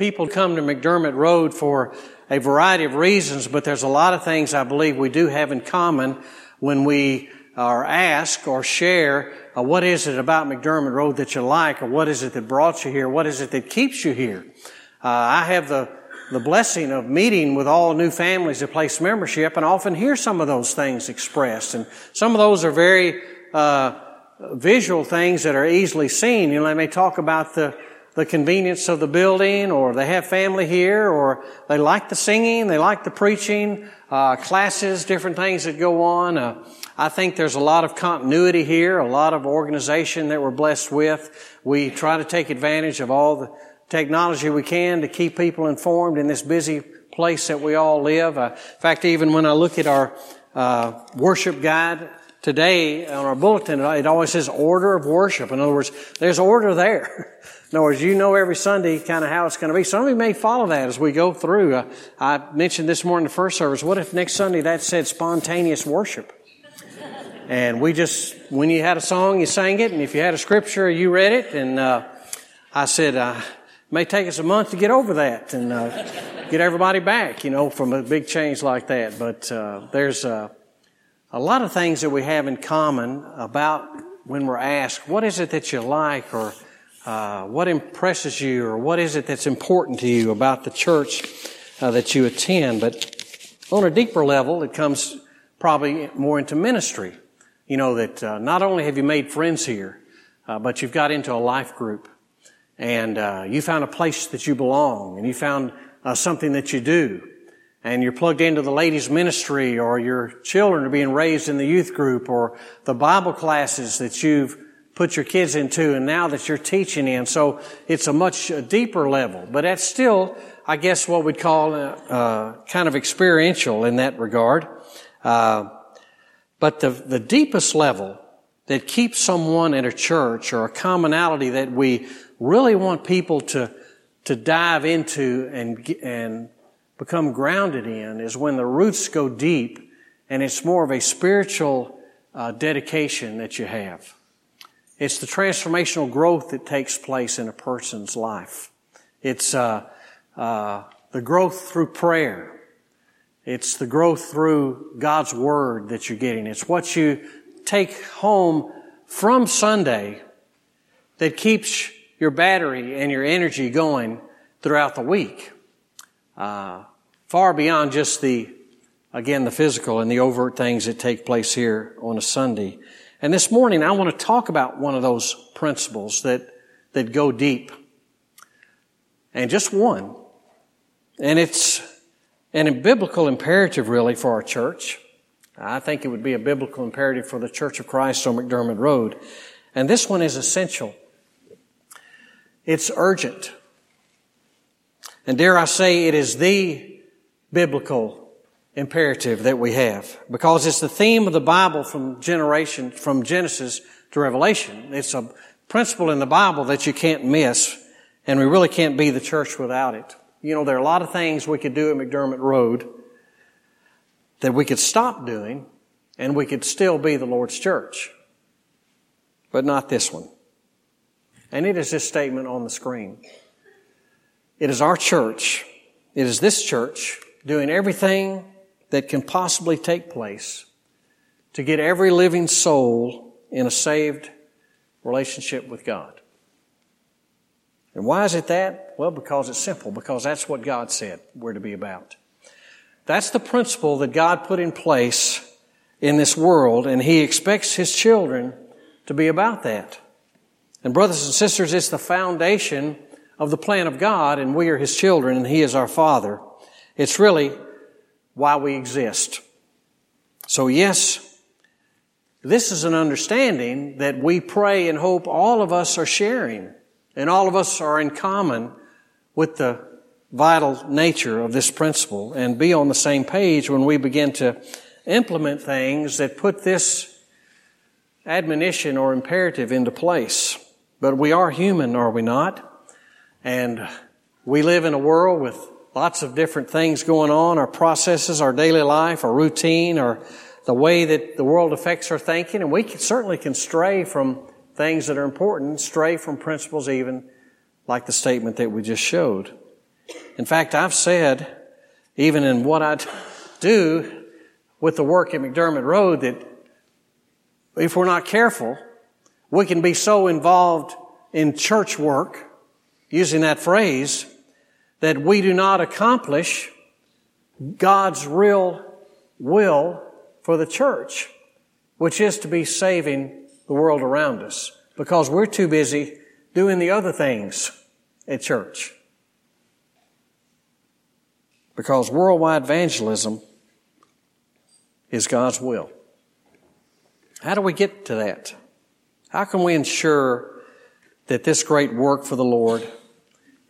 People come to McDermott Road for a variety of reasons, but there's a lot of things I believe we do have in common when we are asked or share uh, what is it about McDermott Road that you like, or what is it that brought you here, what is it that keeps you here. Uh, I have the the blessing of meeting with all new families that place membership and often hear some of those things expressed. And some of those are very uh, visual things that are easily seen. You know, they may talk about the the convenience of the building, or they have family here, or they like the singing, they like the preaching, uh, classes, different things that go on. Uh, I think there's a lot of continuity here, a lot of organization that we're blessed with. We try to take advantage of all the technology we can to keep people informed in this busy place that we all live. Uh, in fact, even when I look at our uh, worship guide today on our bulletin, it always says order of worship. In other words, there's order there. In other words, you know every Sunday kind of how it's going to be. Some of you may follow that as we go through. Uh, I mentioned this morning the first service. What if next Sunday that said spontaneous worship? And we just, when you had a song, you sang it, and if you had a scripture, you read it. And uh, I said, uh, it may take us a month to get over that and uh, get everybody back, you know, from a big change like that. But uh, there's uh, a lot of things that we have in common about when we're asked, what is it that you like or uh, what impresses you or what is it that's important to you about the church uh, that you attend. But on a deeper level, it comes probably more into ministry. You know, that uh, not only have you made friends here, uh, but you've got into a life group and uh, you found a place that you belong and you found something that you do and you're plugged into the ladies ministry or your children are being raised in the youth group or the Bible classes that you've put your kids into and now that you're teaching in. So it's a much deeper level, but that's still, I guess, what we'd call uh, uh, kind of experiential in that regard. Uh, but the, the deepest level that keeps someone at a church or a commonality that we really want people to, to dive into and, and become grounded in is when the roots go deep and it's more of a spiritual uh, dedication that you have. It's the transformational growth that takes place in a person's life. It's uh, uh, the growth through prayer. It's the growth through God's Word that you're getting. It's what you take home from Sunday that keeps your battery and your energy going throughout the week. Uh, far beyond just the, again, the physical and the overt things that take place here on a Sunday. And this morning I want to talk about one of those principles that, that go deep. And just one. And it's an biblical imperative really for our church. I think it would be a biblical imperative for the Church of Christ on McDermott Road. And this one is essential. It's urgent. And dare I say it is the biblical imperative that we have because it's the theme of the Bible from generation, from Genesis to Revelation. It's a principle in the Bible that you can't miss and we really can't be the church without it. You know, there are a lot of things we could do at McDermott Road that we could stop doing and we could still be the Lord's church. But not this one. And it is this statement on the screen. It is our church. It is this church doing everything that can possibly take place to get every living soul in a saved relationship with God. And why is it that? Well, because it's simple, because that's what God said we're to be about. That's the principle that God put in place in this world, and He expects His children to be about that. And brothers and sisters, it's the foundation of the plan of God, and we are His children, and He is our Father. It's really why we exist. So yes, this is an understanding that we pray and hope all of us are sharing and all of us are in common with the vital nature of this principle and be on the same page when we begin to implement things that put this admonition or imperative into place. But we are human, are we not? And we live in a world with lots of different things going on, our processes, our daily life, our routine, or the way that the world affects our thinking, and we can, certainly can stray from things that are important, stray from principles even like the statement that we just showed. In fact, I've said, even in what I do with the work at McDermott Road, that if we're not careful, we can be so involved in church work, using that phrase, that we do not accomplish God's real will for the church, which is to be saving the world around us because we're too busy doing the other things at church. Because worldwide evangelism is God's will. How do we get to that? How can we ensure that this great work for the Lord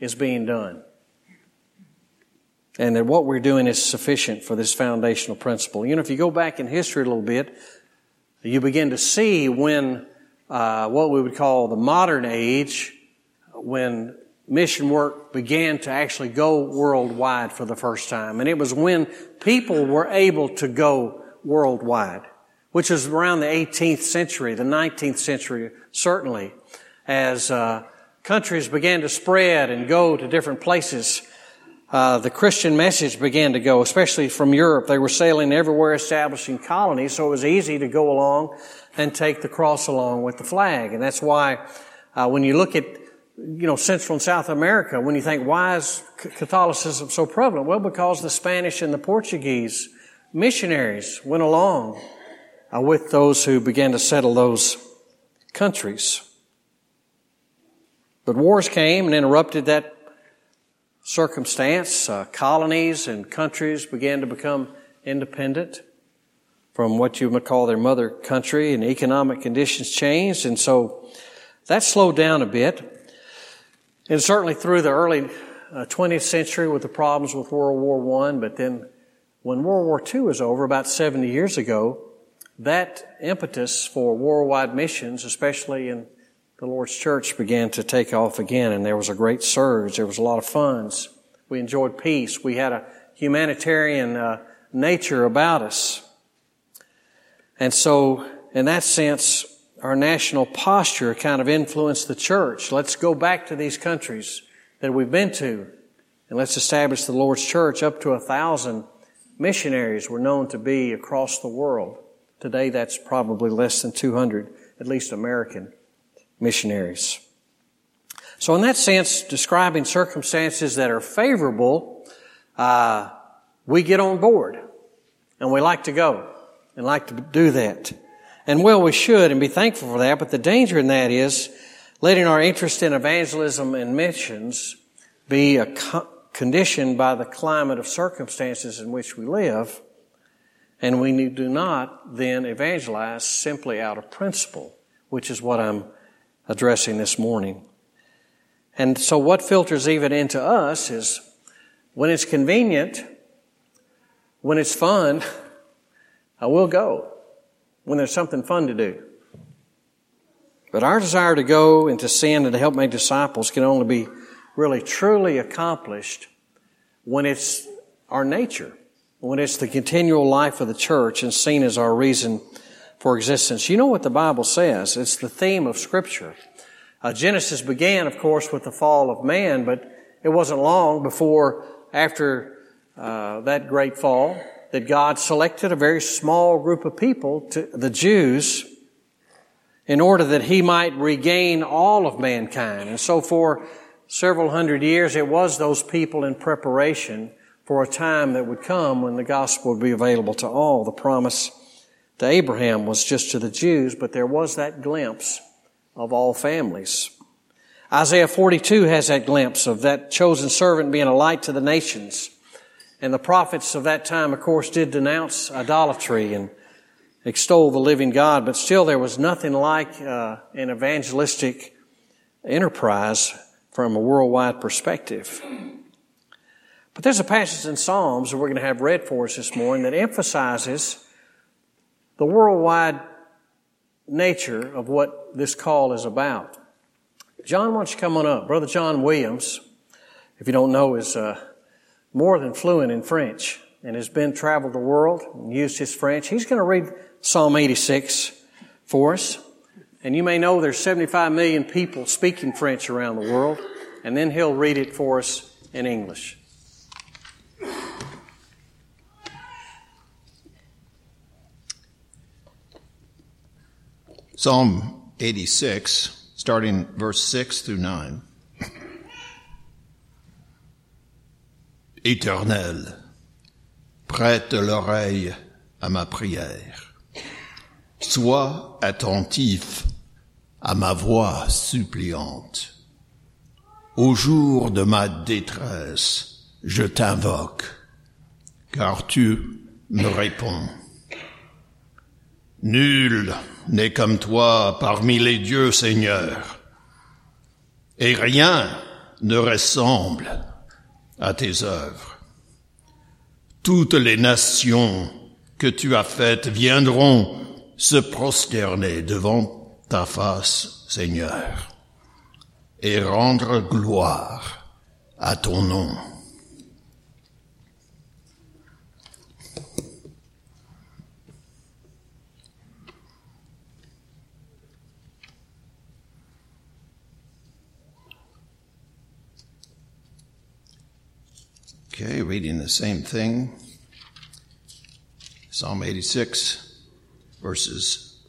is being done? And that what we're doing is sufficient for this foundational principle. You know, if you go back in history a little bit, you begin to see when uh, what we would call the modern age, when mission work began to actually go worldwide for the first time. And it was when people were able to go worldwide which was around the 18th century, the 19th century, certainly, as uh, countries began to spread and go to different places. Uh, the Christian message began to go, especially from Europe. They were sailing everywhere, establishing colonies, so it was easy to go along and take the cross along with the flag. And that's why, uh, when you look at you know, Central and South America, when you think, why is Catholicism so prevalent? Well, because the Spanish and the Portuguese missionaries went along uh, with those who began to settle those countries. But wars came and interrupted that circumstance. Uh, colonies and countries began to become independent from what you would call their mother country, and economic conditions changed, and so that slowed down a bit. And certainly through the early uh, 20th century with the problems with World War I, but then when World War II was over, about 70 years ago, that impetus for worldwide missions, especially in the Lord's church, began to take off again, and there was a great surge. There was a lot of funds. We enjoyed peace. We had a humanitarian uh, nature about us. And so, in that sense, our national posture kind of influenced the church. Let's go back to these countries that we've been to, and let's establish the Lord's church. Up to a thousand missionaries were known to be across the world. Today, that's probably less than 200, at least American missionaries. So, in that sense, describing circumstances that are favorable, uh, we get on board and we like to go and like to do that. And well, we should and be thankful for that, but the danger in that is letting our interest in evangelism and missions be a co- conditioned by the climate of circumstances in which we live and we do not then evangelize simply out of principle, which is what I'm addressing this morning. And so what filters even into us is when it's convenient, when it's fun, I will go. When there's something fun to do. But our desire to go and to sin and to help make disciples can only be really truly accomplished when it's our nature when it's the continual life of the church and seen as our reason for existence. You know what the Bible says? It's the theme of Scripture. Uh, Genesis began, of course, with the fall of man, but it wasn't long before, after uh, that great fall, that God selected a very small group of people, to, the Jews, in order that He might regain all of mankind. And so for several hundred years, it was those people in preparation for a time that would come when the gospel would be available to all. The promise to Abraham was just to the Jews, but there was that glimpse of all families. Isaiah 42 has that glimpse of that chosen servant being a light to the nations. And the prophets of that time, of course, did denounce idolatry and extol the living God, but still there was nothing like uh, an evangelistic enterprise from a worldwide perspective. But there's a passage in Psalms that we're going to have read for us this morning that emphasizes the worldwide nature of what this call is about. John, why don't you come on up? Brother John Williams, if you don't know, is uh, more than fluent in French and has been traveled the world and used his French. He's going to read Psalm 86 for us. And you may know there's 75 million people speaking French around the world. And then he'll read it for us in English. Psalm 86, starting verse 6 through 9. Éternel, prête l'oreille à ma prière. Sois attentif à ma voix suppliante. Au jour de ma détresse, je t'invoque, car tu me réponds. Nul n'est comme toi parmi les dieux seigneurs, et rien ne ressemble à tes œuvres. Toutes les nations que tu as faites viendront se prosterner devant ta face, Seigneur, et rendre gloire à ton nom. Okay, reading the same thing. Psalm 86, verses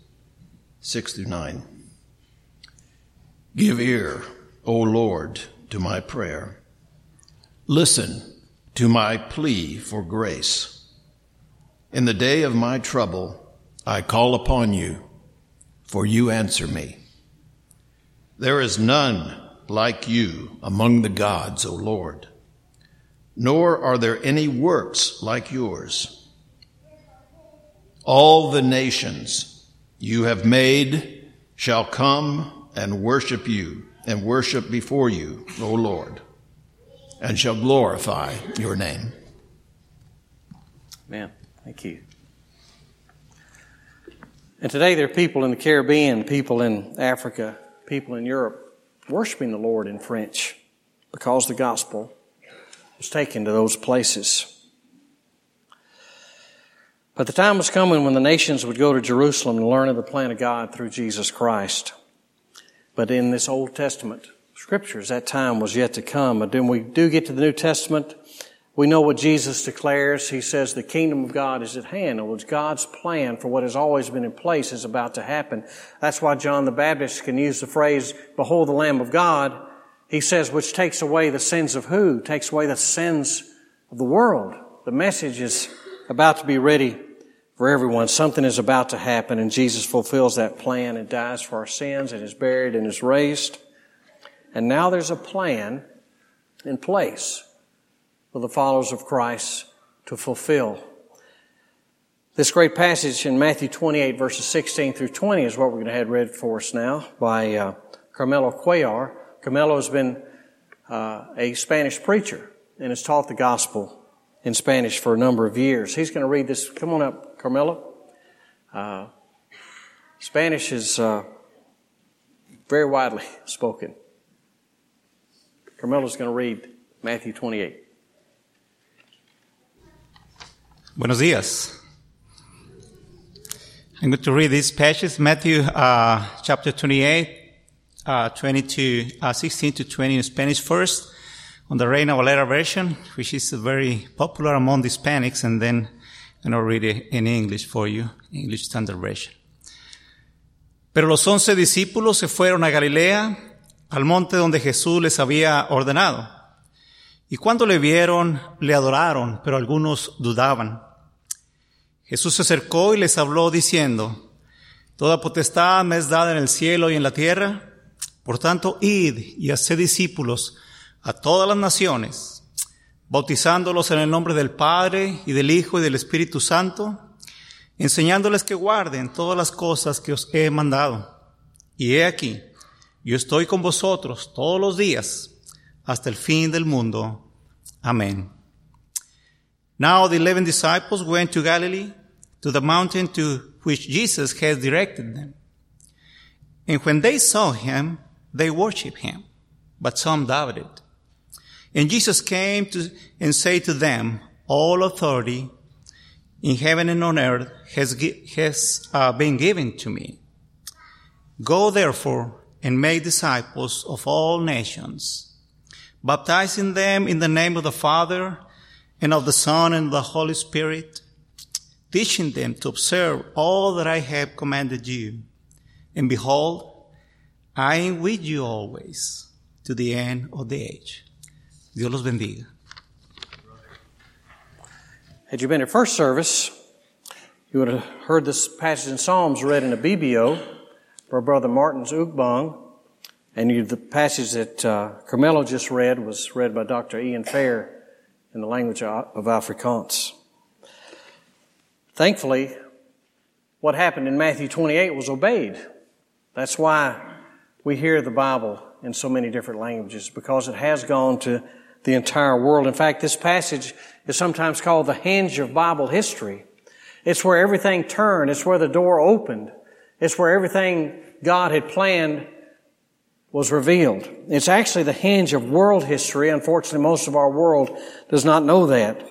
6 through 9. Give ear, O Lord, to my prayer. Listen to my plea for grace. In the day of my trouble, I call upon you, for you answer me. There is none like you among the gods, O Lord nor are there any works like yours. All the nations you have made shall come and worship you and worship before you, O Lord, and shall glorify your name. Amen. Thank you. And today there are people in the Caribbean, people in Africa, people in Europe worshiping the Lord in French because the gospel was taken to those places. But the time was coming when the nations would go to Jerusalem to learn of the plan of God through Jesus Christ. But in this Old Testament scriptures, that time was yet to come. But when we do get to the New Testament, we know what Jesus declares. He says the kingdom of God is at hand. It was God's plan for what has always been in place is about to happen. That's why John the Baptist can use the phrase, behold the Lamb of God he says, which takes away the sins of who? Takes away the sins of the world. The message is about to be ready for everyone. Something is about to happen and Jesus fulfills that plan and dies for our sins and is buried and is raised. And now there's a plan in place for the followers of Christ to fulfill. This great passage in Matthew 28 verses 16 through 20 is what we're going to have read for us now by uh, Carmelo Cuellar. Carmelo has been uh, a Spanish preacher and has taught the gospel in Spanish for a number of years. He's going to read this. Come on up, Carmelo. Uh, Spanish is uh, very widely spoken. Carmelo's going to read Matthew 28. Buenos días. I'm going to read this passage, Matthew uh, chapter 28, uh, 22, uh, 16 to 20 in Spanish first, on the Reina Valera version, which is very popular among the Hispanics, and then I'll read it in English for you, English Standard Version. Pero los once discípulos se fueron a Galilea, al monte donde Jesús les había ordenado. Y cuando le vieron, le adoraron, pero algunos dudaban. Jesús se acercó y les habló diciendo, Toda potestad me es dada en el cielo y en la tierra. Por tanto, id y haced discípulos a todas las naciones, bautizándolos en el nombre del Padre y del Hijo y del Espíritu Santo, enseñándoles que guarden todas las cosas que os he mandado. Y he aquí, yo estoy con vosotros todos los días hasta el fin del mundo. Amén. Now the eleven disciples went to Galilee, to the mountain to which Jesus had directed them. And when they saw him, they worship him, but some doubted. And Jesus came to and said to them, all authority in heaven and on earth has, has uh, been given to me. Go therefore and make disciples of all nations, baptizing them in the name of the Father and of the Son and the Holy Spirit, teaching them to observe all that I have commanded you. And behold, I am with you always to the end of the age. Dios los bendiga. Had you been at first service, you would have heard this passage in Psalms read in Ibibio by Brother Martin's Ukpong. And you, the passage that uh, Carmelo just read was read by Dr. Ian Fair in the language of Afrikaans. Thankfully, what happened in Matthew 28 was obeyed. That's why we hear the Bible in so many different languages, because it has gone to the entire world. In fact, this passage is sometimes called the hinge of Bible history. It's where everything turned. It's where the door opened. It's where everything God had planned was revealed. It's actually the hinge of world history. Unfortunately, most of our world does not know that.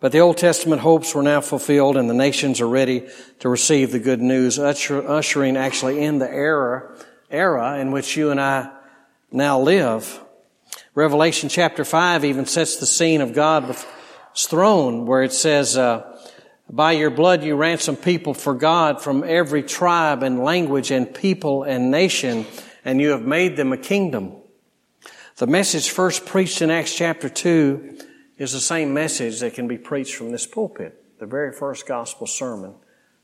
But the Old Testament hopes were now fulfilled and the nations are ready to receive the good news, ushering actually in the era, era in which you and I now live. Revelation chapter 5 even sets the scene of God's throne where it says, uh, by your blood you ransom people for God from every tribe and language and people and nation and you have made them a kingdom. The message first preached in Acts chapter 2 is the same message that can be preached from this pulpit. The very first gospel sermon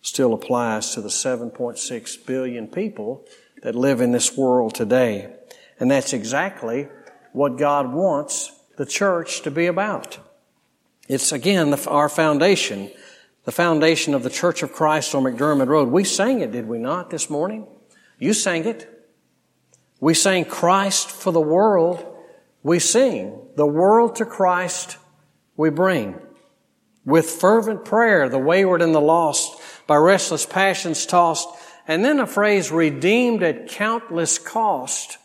still applies to the 7.6 billion people that live in this world today. And that's exactly what God wants the church to be about. It's again the, our foundation, the foundation of the Church of Christ on McDermott Road. We sang it, did we not, this morning? You sang it. We sang Christ for the world. We sing the world to Christ we bring. With fervent prayer, the wayward and the lost, by restless passions tossed, and then a phrase, redeemed at countless cost.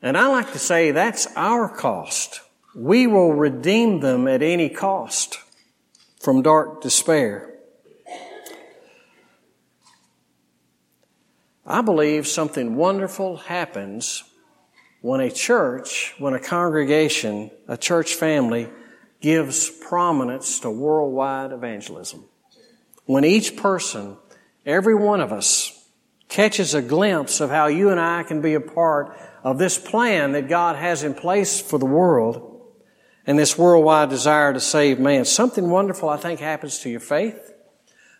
And I like to say that's our cost. We will redeem them at any cost from dark despair. I believe something wonderful happens when a church, when a congregation, a church family gives prominence to worldwide evangelism. When each person, every one of us, catches a glimpse of how you and I can be a part of this plan that God has in place for the world and this worldwide desire to save man. Something wonderful, I think, happens to your faith.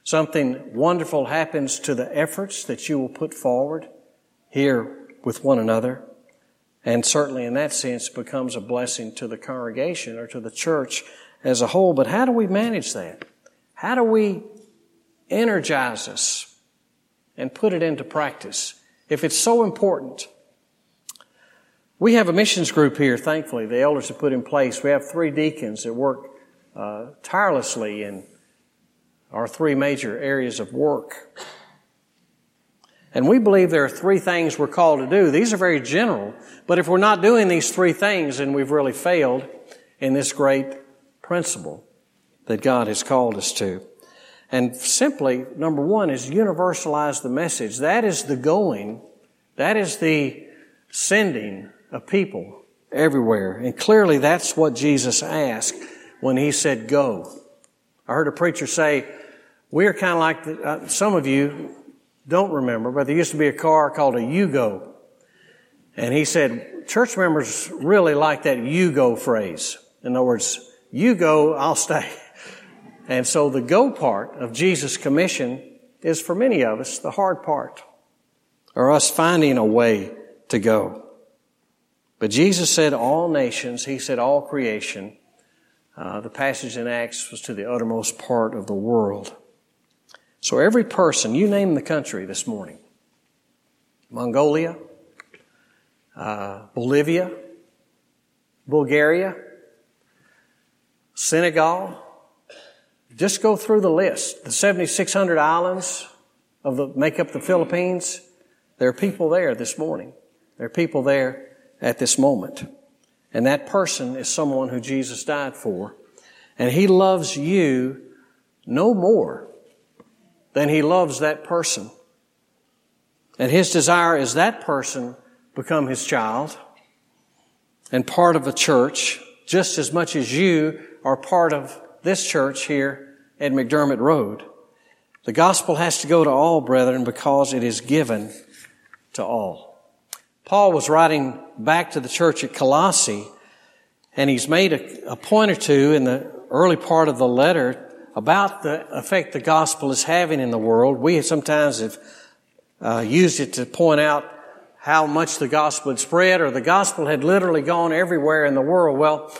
Something wonderful happens to the efforts that you will put forward here with one another. And certainly in that sense becomes a blessing to the congregation or to the church as a whole. But how do we manage that? How do we energize us and put it into practice? If it's so important, we have a missions group here, thankfully, the elders have put in place. We have three deacons that work uh, tirelessly in our three major areas of work. And we believe there are three things we're called to do. These are very general, but if we're not doing these three things, then we've really failed in this great principle that God has called us to. And simply, number one is universalize the message. That is the going. That is the sending of people everywhere. And clearly that's what Jesus asked when he said go. I heard a preacher say, we're kind of like, the, uh, some of you don't remember, but there used to be a car called a Yugo. And he said, church members really like that you go phrase. In other words, you go, I'll stay. And so the go part of Jesus' commission is for many of us the hard part, or us finding a way to go. But Jesus said all nations, He said all creation. Uh, the passage in Acts was to the uttermost part of the world. So every person, you name the country this morning Mongolia, uh, Bolivia, Bulgaria, Senegal. Just go through the list. The 7,600 islands of the, make up the Philippines. There are people there this morning. There are people there at this moment. And that person is someone who Jesus died for. And He loves you no more than he loves that person. And his desire is that person become his child. and part of a church just as much as you are part of this church here at McDermott Road. The gospel has to go to all, brethren, because it is given to all. Paul was writing back to the church at Colossae, and he's made a, a point or two in the early part of the letter about the effect the gospel is having in the world. We sometimes have uh, used it to point out how much the gospel had spread or the gospel had literally gone everywhere in the world. Well,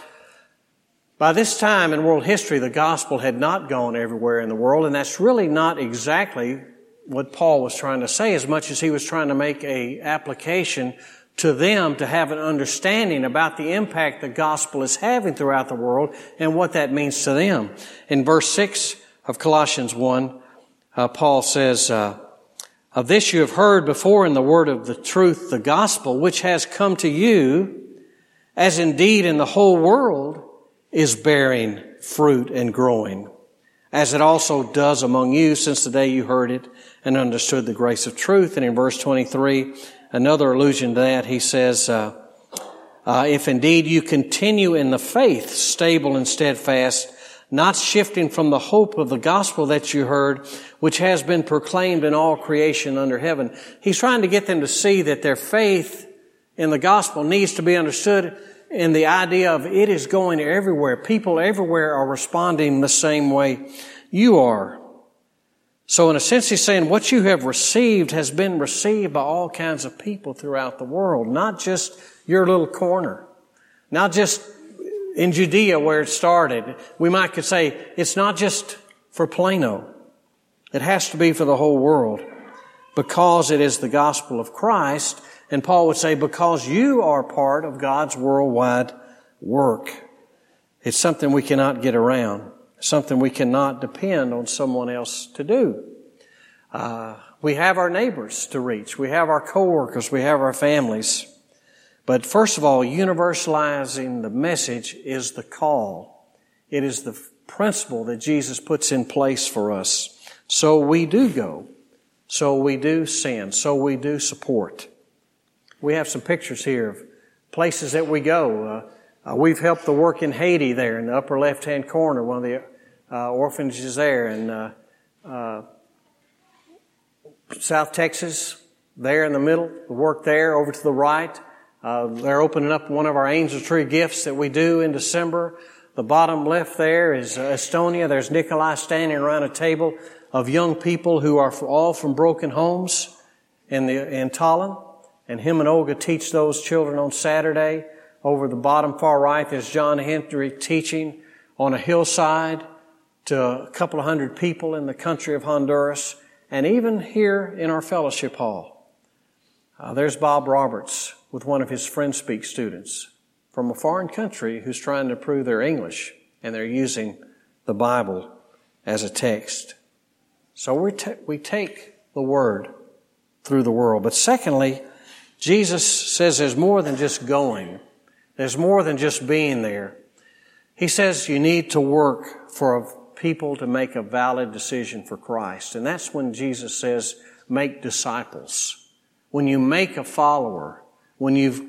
by this time in world history, the gospel had not gone everywhere in the world, and that's really not exactly what Paul was trying to say as much as he was trying to make a application to them to have an understanding about the impact the gospel is having throughout the world and what that means to them. In verse 6 of Colossians 1, uh, Paul says, uh, of this you have heard before in the word of the truth, the gospel, which has come to you, as indeed in the whole world is bearing fruit and growing, as it also does among you since the day you heard it and understood the grace of truth. And in verse 23, another allusion to that, he says, uh, uh, if indeed you continue in the faith, stable and steadfast, not shifting from the hope of the gospel that you heard, which has been proclaimed in all creation under heaven. He's trying to get them to see that their faith in the gospel needs to be understood in the idea of it is going everywhere. People everywhere are responding the same way you are. So in a sense, he's saying what you have received has been received by all kinds of people throughout the world, not just your little corner, not just in Judea where it started. We might could say it's not just for Plano. It has to be for the whole world because it is the gospel of Christ. And Paul would say because you are part of God's worldwide work. It's something we cannot get around, something we cannot depend on someone else to do. Uh, we have our neighbors to reach. We have our coworkers. We have our families. But first of all, universalizing the message is the call. It is the principle that Jesus puts in place for us. So we do go. So we do send. So we do support. We have some pictures here of places that we go. Uh, uh, we've helped the work in Haiti there in the upper left hand corner, one of the uh, orphanages there. And uh, uh, South Texas, there in the middle, the work there over to the right. Uh, they're opening up one of our angel tree gifts that we do in December. The bottom left there is Estonia. There's Nikolai standing around a table of young people who are all from broken homes in the in Tallinn. And him and Olga teach those children on Saturday. Over the bottom far right, there's John Henry teaching on a hillside to a couple of hundred people in the country of Honduras, and even here in our fellowship hall. Uh, there's Bob Roberts with one of his Friend Speak students from a foreign country who's trying to prove their English, and they're using the Bible as a text. So we, t- we take the Word through the world. But secondly, Jesus says there's more than just going. There's more than just being there. He says you need to work for people to make a valid decision for Christ. And that's when Jesus says, make disciples. When you make a follower, when you've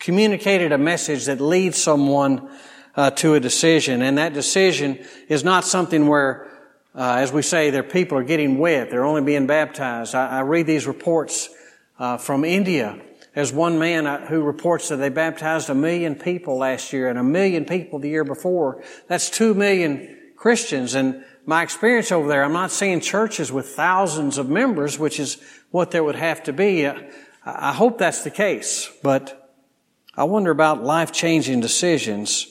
communicated a message that leads someone uh, to a decision, and that decision is not something where, uh, as we say, their people are getting wet; they're only being baptized. I, I read these reports uh, from India. There's one man uh, who reports that they baptized a million people last year and a million people the year before. That's two million Christians. And my experience over there, I'm not seeing churches with thousands of members, which is what there would have to be. Uh, I hope that's the case, but I wonder about life changing decisions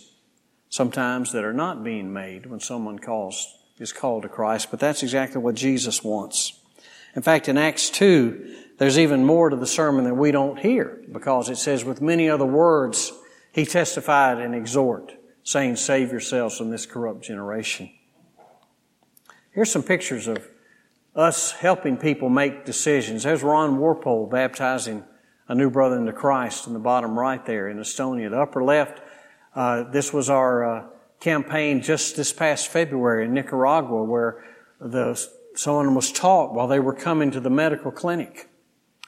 sometimes that are not being made when someone calls, is called to Christ, but that's exactly what Jesus wants. In fact, in Acts 2, there's even more to the sermon that we don't hear because it says, with many other words, he testified and exhort, saying, save yourselves from this corrupt generation. Here's some pictures of us helping people make decisions. There's Ron Warpole baptizing a new brother into Christ in the bottom right there in Estonia. The upper left, uh, this was our uh, campaign just this past February in Nicaragua where the, someone was taught while they were coming to the medical clinic.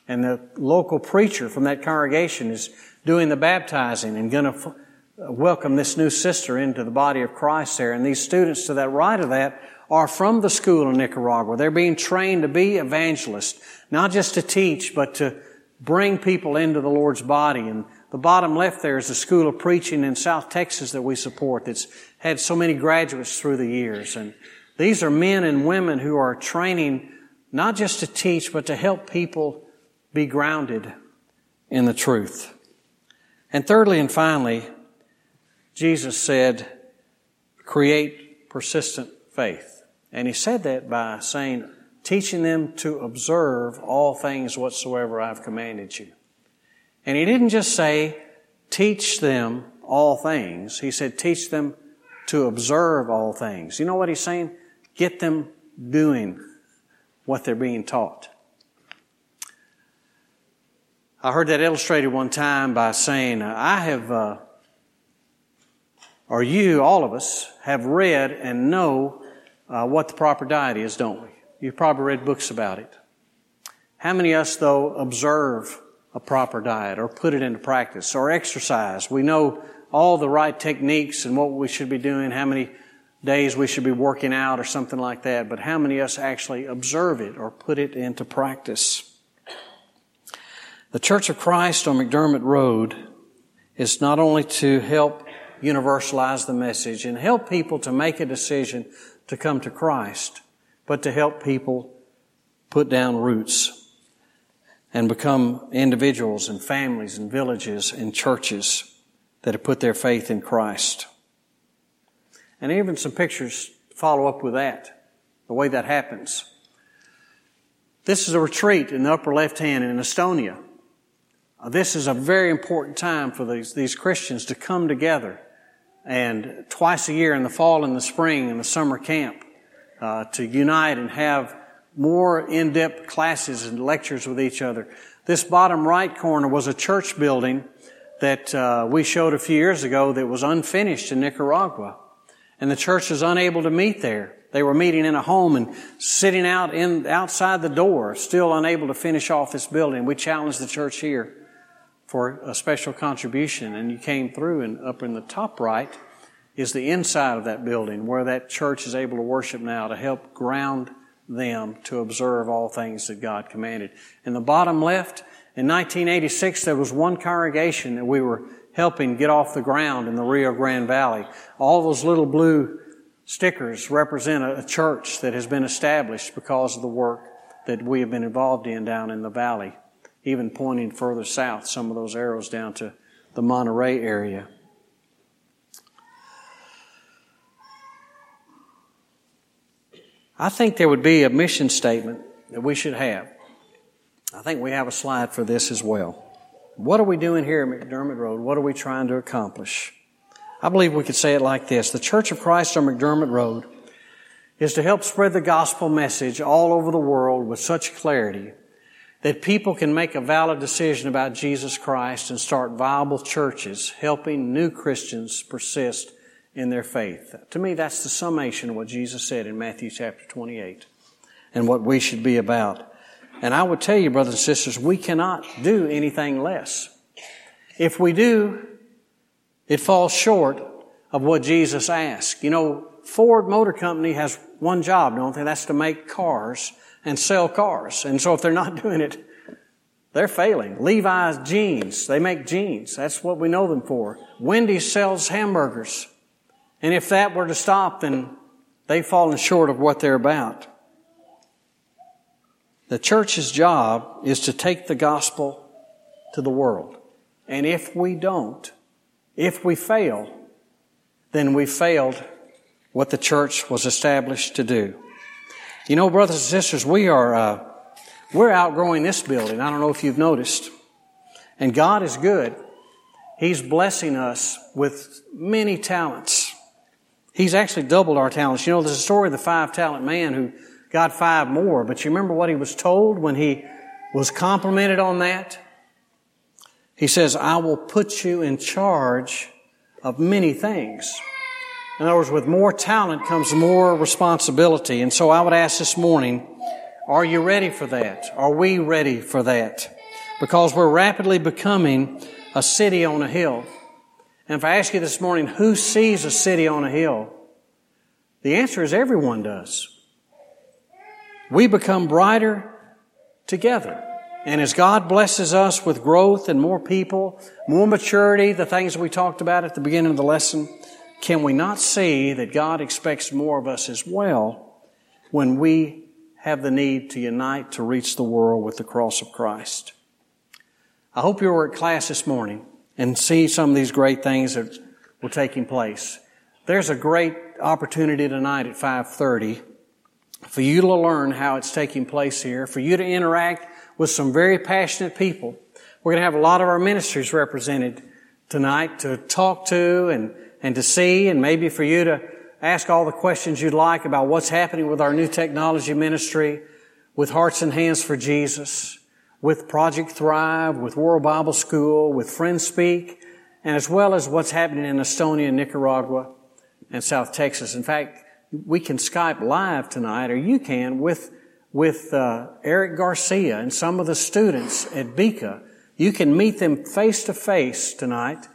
And the local preacher from that congregation is doing the baptizing and going to f- welcome this new sister into the body of Christ there. And these students to that right of that are from the school in Nicaragua. They're being trained to be evangelists, not just to teach, but to bring people into the Lord's body. And the bottom left there is the School of Preaching in South Texas that we support that's had so many graduates through the years. And these are men and women who are training not just to teach, but to help people be grounded in the truth. And thirdly and finally, Jesus said, create persistent faith. And he said that by saying, teaching them to observe all things whatsoever I've commanded you. And he didn't just say, teach them all things. He said, teach them to observe all things. You know what he's saying? Get them doing what they're being taught. I heard that illustrated one time by saying, I have, uh, or you, all of us, have read and know uh, what the proper diet is, don't we? You've probably read books about it. How many of us, though, observe a proper diet or put it into practice or exercise? We know all the right techniques and what we should be doing, how many days we should be working out or something like that, but how many of us actually observe it or put it into practice? The Church of Christ on McDermott Road is not only to help universalize the message and help people to make a decision to come to Christ, but to help people put down roots and become individuals and families and villages and churches that have put their faith in Christ. And even some pictures follow up with that, the way that happens. This is a retreat in the upper left hand in Estonia. Uh, this is a very important time for these, these Christians to come together and twice a year in the fall and the spring in the summer camp uh, to unite and have more in-depth classes and lectures with each other. This bottom right corner was a church building that uh, we showed a few years ago that was unfinished in Nicaragua. And the church was unable to meet there. They were meeting in a home and sitting out in, outside the door, still unable to finish off this building. We challenged the church here for a special contribution and you came through and up in the top right is the inside of that building where that church is able to worship now to help ground them to observe all things that God commanded. In the bottom left, in 1986, there was one congregation that we were helping get off the ground in the Rio Grande Valley. All those little blue stickers represent a, church that has been established because of the work that we have been involved in down in the valley, even pointing further south, some of those arrows down to the Monterrey area. I think there would be a mission statement that we should have. I think we have a slide for this as well. What are we doing here at McDermott Road? What are we trying to accomplish? I believe we could say it like this. The Church of Christ on McDermott Road is to help spread the gospel message all over the world with such clarity that people can make a valid decision about Jesus Christ and start viable churches helping new Christians persist in their faith. To me, that's the summation of what Jesus said in Matthew chapter 28 and what we should be about. And I would tell you, brothers and sisters, we cannot do anything less. If we do, it falls short of what Jesus asked. You know, Ford Motor Company has one job, don't they? That's to make cars and sell cars. And so if they're not doing it, they're failing. Levi's jeans, they make jeans. That's what we know them for. Wendy's sells hamburgers. And if that were to stop, then they've fallen short of what they're about. The church's job is to take the gospel to the world. And if we don't, if we fail, then we failed what the church was established to do. You know, brothers and sisters, we are, uh, we're outgrowing this building. I don't know if you've noticed. And God is good. He's blessing us with many talents. He's actually doubled our talents. You know, there's a story of the five talent man who got five more. But you remember what he was told when he was complimented on that? He says, I will put you in charge of many things. In other words, with more talent comes more responsibility. And so I would ask this morning, are you ready for that? Are we ready for that? because we're rapidly becoming a city on a hill. And if I ask you this morning, who sees a city on a hill? The answer is everyone does. We become brighter together. And as God blesses us with growth and more people, more maturity, the things we talked about at the beginning of the lesson, can we not see that God expects more of us as well when we have the need to unite to reach the world with the cross of Christ? I hope you were at class this morning and see some of these great things that were taking place. There's a great opportunity tonight at 5:30 for you to learn how it's taking place here, for you to interact with some very passionate people. We're going to have a lot of our ministries represented tonight to talk to and, and to see, and maybe for you to ask all the questions you'd like about what's happening with our new technology ministry, with Hearts and Hands for Jesus, with Project Thrive, with World Bible School, with Friends Speak, and as well as what's happening in Estonia, Nicaragua, and South Texas. In fact, we can Skype live tonight, or you can, with, with uh, Eric Garcia and some of the students at Bika. You can meet them face to face tonight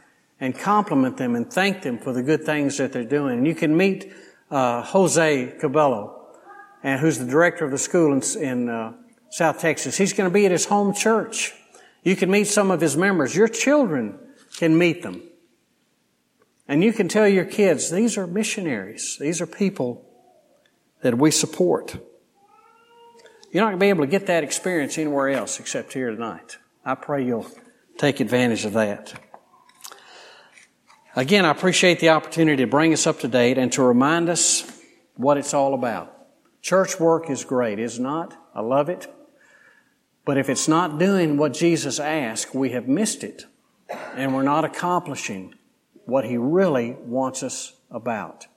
and compliment them and thank them for the good things that they're doing. And you can meet uh, Jose Cabello, and who's the director of the school in, in uh, South Texas. He's going to be at his home church. You can meet some of his members. Your children can meet them. And you can tell your kids, these are missionaries. These are people that we support. You're not going to be able to get that experience anywhere else except here tonight. I pray you'll take advantage of that. Again, I appreciate the opportunity to bring us up to date and to remind us what it's all about. Church work is great, is not? I love it. But if it's not doing what Jesus asked, we have missed it. And we're not accomplishing what He really wants us about.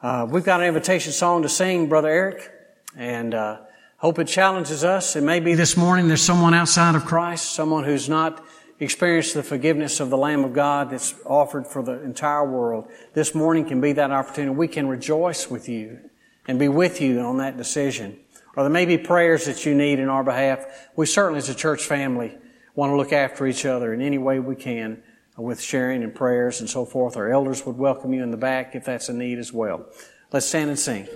Uh, we've got an invitation song to sing, Brother Eric, and uh, hope it challenges us. It may be this morning there's someone outside of Christ, someone who's not experienced the forgiveness of the Lamb of God that's offered for the entire world. This morning can be that opportunity. We can rejoice with you and be with you on that decision. Or there may be prayers that you need in our behalf. We certainly, as a church family, want to look after each other in any way we can with sharing and prayers and so forth. Our elders would welcome you in the back if that's a need as well. Let's stand and sing.